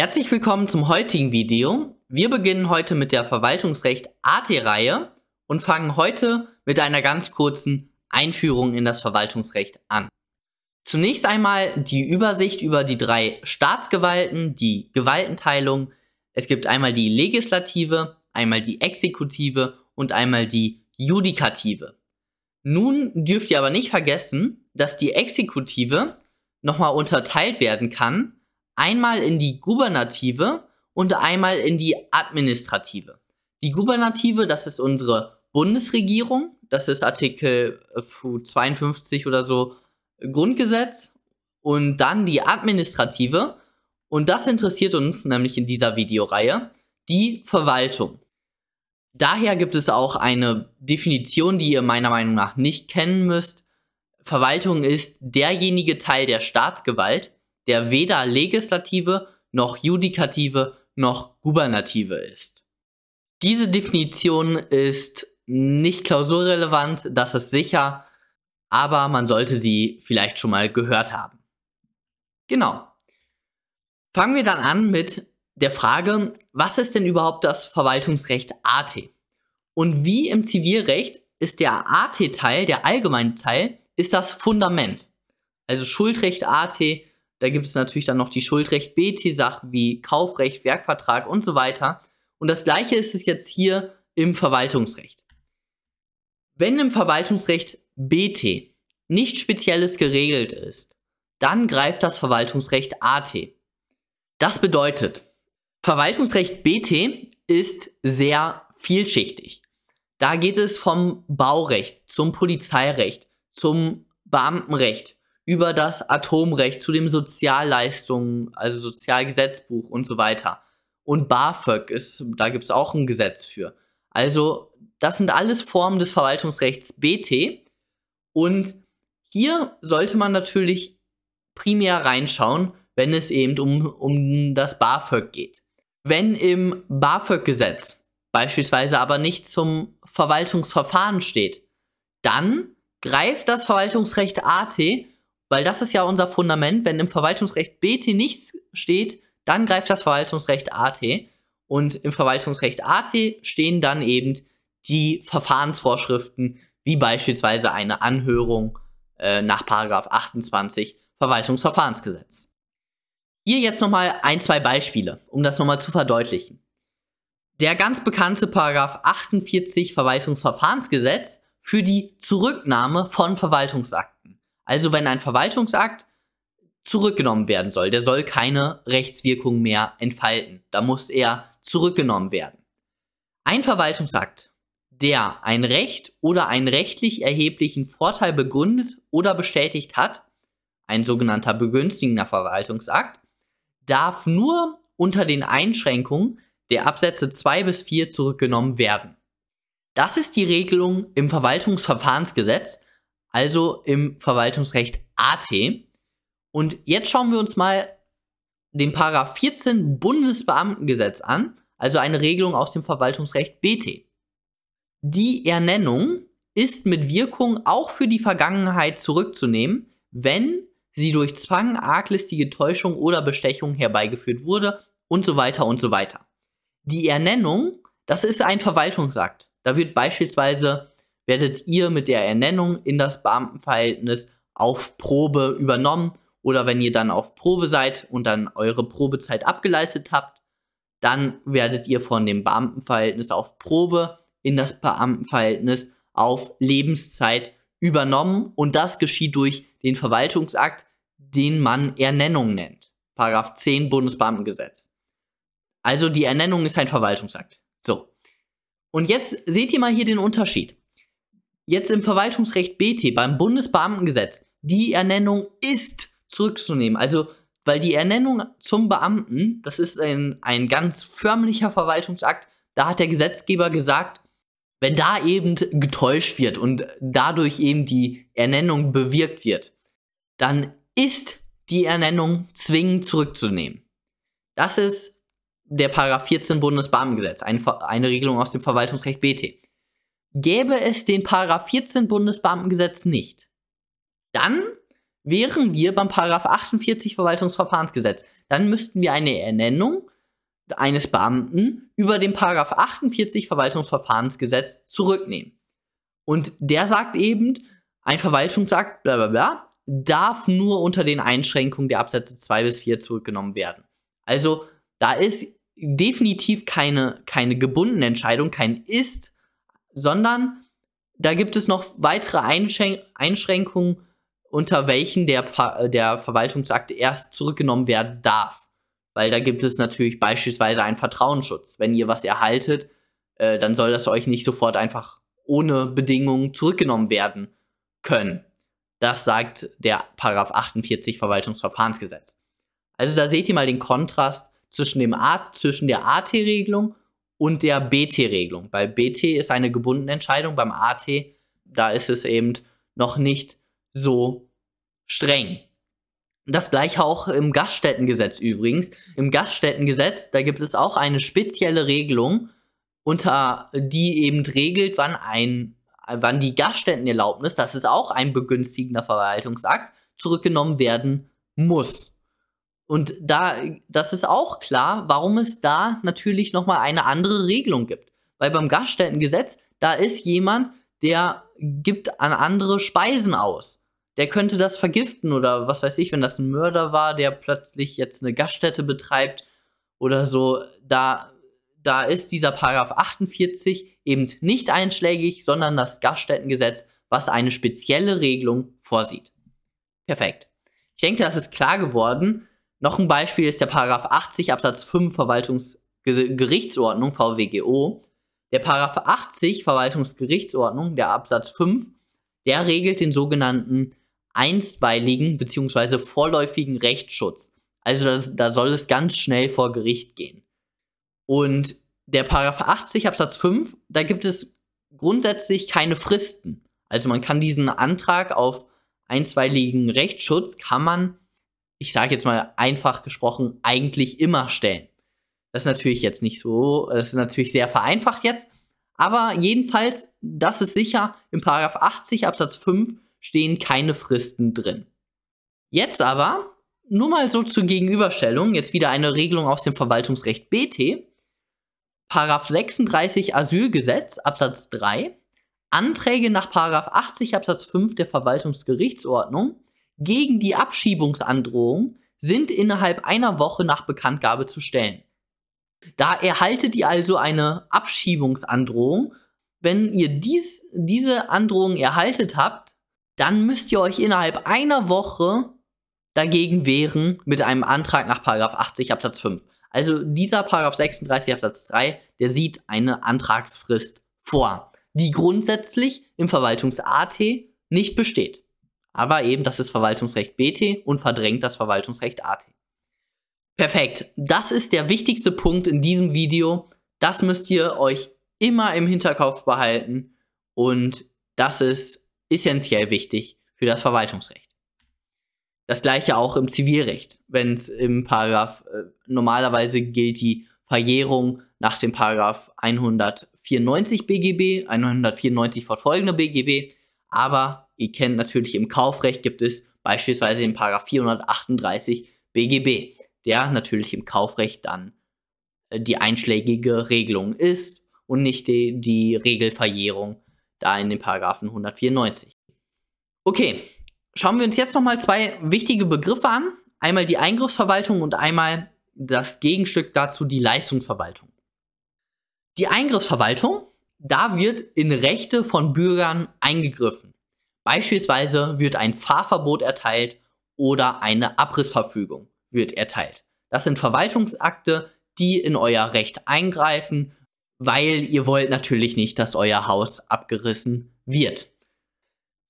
Herzlich willkommen zum heutigen Video. Wir beginnen heute mit der Verwaltungsrecht AT-Reihe und fangen heute mit einer ganz kurzen Einführung in das Verwaltungsrecht an. Zunächst einmal die Übersicht über die drei Staatsgewalten, die Gewaltenteilung. Es gibt einmal die Legislative, einmal die Exekutive und einmal die Judikative. Nun dürft ihr aber nicht vergessen, dass die Exekutive nochmal unterteilt werden kann einmal in die Gubernative und einmal in die Administrative. Die Gubernative, das ist unsere Bundesregierung, das ist Artikel 52 äh, oder so Grundgesetz und dann die Administrative und das interessiert uns nämlich in dieser Videoreihe, die Verwaltung. Daher gibt es auch eine Definition, die ihr meiner Meinung nach nicht kennen müsst. Verwaltung ist derjenige Teil der Staatsgewalt, der weder Legislative noch Judikative noch Gubernative ist. Diese Definition ist nicht klausurrelevant, das ist sicher, aber man sollte sie vielleicht schon mal gehört haben. Genau. Fangen wir dann an mit der Frage, was ist denn überhaupt das Verwaltungsrecht AT? Und wie im Zivilrecht ist der AT-Teil, der allgemeine Teil, ist das Fundament. Also Schuldrecht AT da gibt es natürlich dann noch die Schuldrecht-BT-Sachen wie Kaufrecht, Werkvertrag und so weiter. Und das gleiche ist es jetzt hier im Verwaltungsrecht. Wenn im Verwaltungsrecht BT nichts Spezielles geregelt ist, dann greift das Verwaltungsrecht AT. Das bedeutet, Verwaltungsrecht BT ist sehr vielschichtig. Da geht es vom Baurecht zum Polizeirecht, zum Beamtenrecht, über das Atomrecht zu den Sozialleistungen, also Sozialgesetzbuch und so weiter. Und BAföG ist, da gibt es auch ein Gesetz für. Also, das sind alles Formen des Verwaltungsrechts BT. Und hier sollte man natürlich primär reinschauen, wenn es eben um, um das BAföG geht. Wenn im BAföG-Gesetz beispielsweise aber nicht zum Verwaltungsverfahren steht, dann greift das Verwaltungsrecht AT weil das ist ja unser Fundament. Wenn im Verwaltungsrecht BT nichts steht, dann greift das Verwaltungsrecht AT. Und im Verwaltungsrecht AT stehen dann eben die Verfahrensvorschriften, wie beispielsweise eine Anhörung äh, nach 28 Verwaltungsverfahrensgesetz. Hier jetzt nochmal ein, zwei Beispiele, um das nochmal zu verdeutlichen. Der ganz bekannte Paragraph 48 Verwaltungsverfahrensgesetz für die Zurücknahme von Verwaltungsakten. Also wenn ein Verwaltungsakt zurückgenommen werden soll, der soll keine Rechtswirkung mehr entfalten. Da muss er zurückgenommen werden. Ein Verwaltungsakt, der ein Recht oder einen rechtlich erheblichen Vorteil begründet oder bestätigt hat, ein sogenannter begünstigender Verwaltungsakt, darf nur unter den Einschränkungen der Absätze 2 bis 4 zurückgenommen werden. Das ist die Regelung im Verwaltungsverfahrensgesetz, also im Verwaltungsrecht AT. Und jetzt schauen wir uns mal den Paragraph 14 Bundesbeamtengesetz an, also eine Regelung aus dem Verwaltungsrecht BT. Die Ernennung ist mit Wirkung auch für die Vergangenheit zurückzunehmen, wenn sie durch Zwang, arglistige Täuschung oder Bestechung herbeigeführt wurde und so weiter und so weiter. Die Ernennung, das ist ein Verwaltungsakt. Da wird beispielsweise werdet ihr mit der Ernennung in das Beamtenverhältnis auf Probe übernommen oder wenn ihr dann auf Probe seid und dann eure Probezeit abgeleistet habt, dann werdet ihr von dem Beamtenverhältnis auf Probe in das Beamtenverhältnis auf Lebenszeit übernommen und das geschieht durch den Verwaltungsakt, den man Ernennung nennt. Paragraph 10 Bundesbeamtengesetz. Also die Ernennung ist ein Verwaltungsakt. So. Und jetzt seht ihr mal hier den Unterschied. Jetzt im Verwaltungsrecht BT, beim Bundesbeamtengesetz, die Ernennung ist zurückzunehmen. Also, weil die Ernennung zum Beamten, das ist ein, ein ganz förmlicher Verwaltungsakt, da hat der Gesetzgeber gesagt, wenn da eben getäuscht wird und dadurch eben die Ernennung bewirkt wird, dann ist die Ernennung zwingend zurückzunehmen. Das ist der Paragraph 14 Bundesbeamtengesetz, eine, eine Regelung aus dem Verwaltungsrecht BT. Gäbe es den Paragraph 14 Bundesbeamtengesetz nicht, dann wären wir beim Paragraph 48 Verwaltungsverfahrensgesetz. Dann müssten wir eine Ernennung eines Beamten über den Paragraph 48 Verwaltungsverfahrensgesetz zurücknehmen. Und der sagt eben, ein Verwaltungsakt, bla bla bla, darf nur unter den Einschränkungen der Absätze 2 bis 4 zurückgenommen werden. Also da ist definitiv keine, keine gebundene Entscheidung, kein Ist, sondern da gibt es noch weitere Einschrän Einschränkungen, unter welchen der, der Verwaltungsakt erst zurückgenommen werden darf. Weil da gibt es natürlich beispielsweise einen Vertrauensschutz. Wenn ihr was erhaltet, äh, dann soll das euch nicht sofort einfach ohne Bedingungen zurückgenommen werden können. Das sagt der Paragraph 48 Verwaltungsverfahrensgesetz. Also da seht ihr mal den Kontrast zwischen, dem A, zwischen der AT-Regelung und der BT-Regelung. Bei BT ist eine gebundene Entscheidung, beim AT, da ist es eben noch nicht so streng. Das gleiche auch im Gaststättengesetz übrigens. Im Gaststättengesetz, da gibt es auch eine spezielle Regelung, unter die eben regelt, wann ein wann die Gaststättenerlaubnis, das ist auch ein begünstigender Verwaltungsakt, zurückgenommen werden muss. Und da, das ist auch klar, warum es da natürlich nochmal eine andere Regelung gibt. Weil beim Gaststättengesetz, da ist jemand, der gibt an andere Speisen aus. Der könnte das vergiften oder was weiß ich, wenn das ein Mörder war, der plötzlich jetzt eine Gaststätte betreibt oder so. Da da ist dieser Paragraph 48 eben nicht einschlägig, sondern das Gaststättengesetz, was eine spezielle Regelung vorsieht. Perfekt. Ich denke, das ist klar geworden. Noch ein Beispiel ist der Paragraph 80 Absatz 5 Verwaltungsgerichtsordnung VWGO. Der Paragraph 80 Verwaltungsgerichtsordnung, der Absatz 5, der regelt den sogenannten einstweiligen bzw. vorläufigen Rechtsschutz. Also das, da soll es ganz schnell vor Gericht gehen. Und der Paragraph 80 Absatz 5, da gibt es grundsätzlich keine Fristen. Also man kann diesen Antrag auf einstweiligen Rechtsschutz, kann man, ich sage jetzt mal einfach gesprochen, eigentlich immer stellen. Das ist natürlich jetzt nicht so, das ist natürlich sehr vereinfacht jetzt, aber jedenfalls, das ist sicher, im Paragraph 80 Absatz 5 stehen keine Fristen drin. Jetzt aber, nur mal so zur Gegenüberstellung, jetzt wieder eine Regelung aus dem Verwaltungsrecht BT. Paragraph 36 Asylgesetz Absatz 3 Anträge nach Paragraph 80 Absatz 5 der Verwaltungsgerichtsordnung gegen die Abschiebungsandrohung sind innerhalb einer Woche nach Bekanntgabe zu stellen. Da erhaltet ihr also eine Abschiebungsandrohung. Wenn ihr dies, diese Androhung erhaltet habt, dann müsst ihr euch innerhalb einer Woche dagegen wehren mit einem Antrag nach Paragraph 80 Absatz 5. Also dieser Paragraph 36 Absatz 3, der sieht eine Antragsfrist vor, die grundsätzlich im Verwaltungs-AT nicht besteht. Aber eben, das ist Verwaltungsrecht BT und verdrängt das Verwaltungsrecht AT. Perfekt. Das ist der wichtigste Punkt in diesem Video. Das müsst ihr euch immer im Hinterkopf behalten und das ist essentiell wichtig für das Verwaltungsrecht. Das gleiche auch im Zivilrecht, wenn es im Paragraph, äh, normalerweise gilt die Verjährung nach dem Paragraph 194 BGB, 194 fortfolgende BGB, aber ihr kennt natürlich im Kaufrecht gibt es beispielsweise den Paragraph 438 BGB, der natürlich im Kaufrecht dann äh, die einschlägige Regelung ist und nicht die, die Regelverjährung da in den Paragraphen 194. Okay, Schauen wir uns jetzt nochmal zwei wichtige Begriffe an. Einmal die Eingriffsverwaltung und einmal das Gegenstück dazu, die Leistungsverwaltung. Die Eingriffsverwaltung, da wird in Rechte von Bürgern eingegriffen. Beispielsweise wird ein Fahrverbot erteilt oder eine Abrissverfügung wird erteilt. Das sind Verwaltungsakte, die in euer Recht eingreifen, weil ihr wollt natürlich nicht, dass euer Haus abgerissen wird.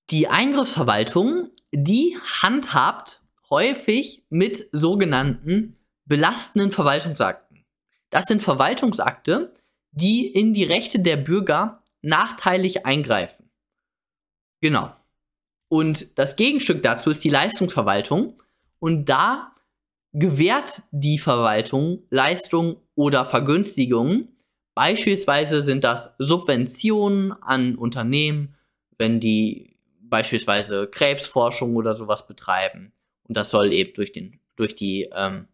Die Eingriffsverwaltung, die handhabt häufig mit sogenannten belastenden Verwaltungsakten. Das sind Verwaltungsakte, die in die Rechte der Bürger nachteilig eingreifen. Genau. Und das Gegenstück dazu ist die Leistungsverwaltung. Und da gewährt die Verwaltung Leistungen oder Vergünstigungen. Beispielsweise sind das Subventionen an Unternehmen, wenn die beispielsweise Krebsforschung oder sowas betreiben. Und das soll eben durch, den, durch die ähm,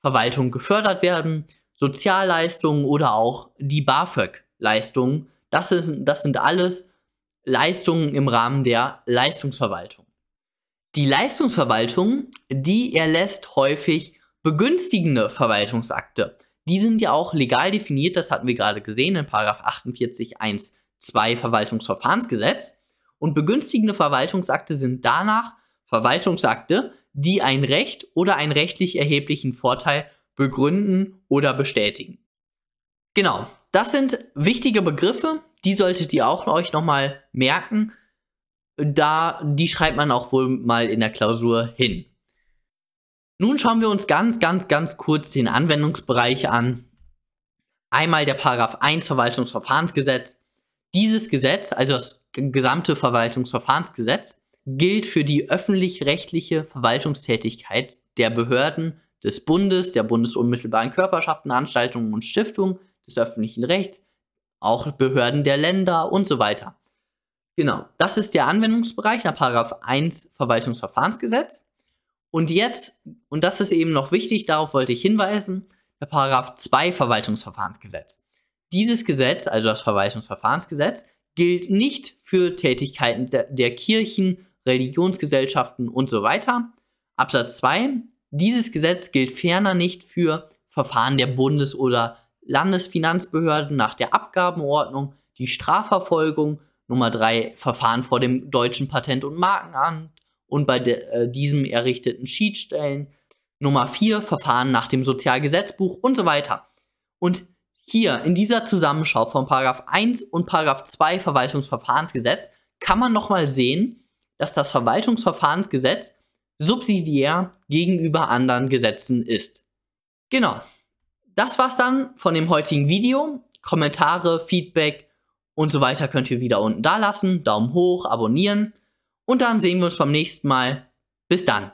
Verwaltung gefördert werden. Sozialleistungen oder auch die BAföG-Leistungen, das, das sind alles Leistungen im Rahmen der Leistungsverwaltung. Die Leistungsverwaltung, die erlässt häufig begünstigende Verwaltungsakte. Die sind ja auch legal definiert, das hatten wir gerade gesehen in 48 1.2 Verwaltungsverfahrensgesetz. Und begünstigende Verwaltungsakte sind danach Verwaltungsakte, die ein Recht oder einen rechtlich erheblichen Vorteil begründen oder bestätigen. Genau, das sind wichtige Begriffe, die solltet ihr auch euch nochmal merken. Da, die schreibt man auch wohl mal in der Klausur hin. Nun schauen wir uns ganz, ganz, ganz kurz den Anwendungsbereich an. Einmal der Paragraph 1 Verwaltungsverfahrensgesetz. Dieses Gesetz, also das gesamte Verwaltungsverfahrensgesetz, gilt für die öffentlich-rechtliche Verwaltungstätigkeit der Behörden des Bundes, der bundesunmittelbaren Körperschaften, Anstaltungen und Stiftungen, des öffentlichen Rechts, auch Behörden der Länder und so weiter. Genau, das ist der Anwendungsbereich nach Paragraph 1 Verwaltungsverfahrensgesetz. Und jetzt, und das ist eben noch wichtig, darauf wollte ich hinweisen, der Paragraph 2 Verwaltungsverfahrensgesetz. Dieses Gesetz, also das Verwaltungsverfahrensgesetz, gilt nicht für Tätigkeiten der, der Kirchen, Religionsgesellschaften und so weiter. Absatz 2. Dieses Gesetz gilt ferner nicht für Verfahren der Bundes- oder Landesfinanzbehörden nach der Abgabenordnung, die Strafverfolgung, Nummer 3 Verfahren vor dem deutschen Patent- und Markenamt, und bei de, äh, diesem errichteten Schiedsstellen. Nummer 4 Verfahren nach dem Sozialgesetzbuch und so weiter. Und hier in dieser Zusammenschau von Paragraph 1 und Paragraph 2 Verwaltungsverfahrensgesetz kann man nochmal sehen, dass das Verwaltungsverfahrensgesetz subsidiär gegenüber anderen Gesetzen ist. Genau. Das war's dann von dem heutigen Video. Kommentare, Feedback und so weiter könnt ihr wieder unten da lassen. Daumen hoch, abonnieren. Und dann sehen wir uns beim nächsten Mal. Bis dann.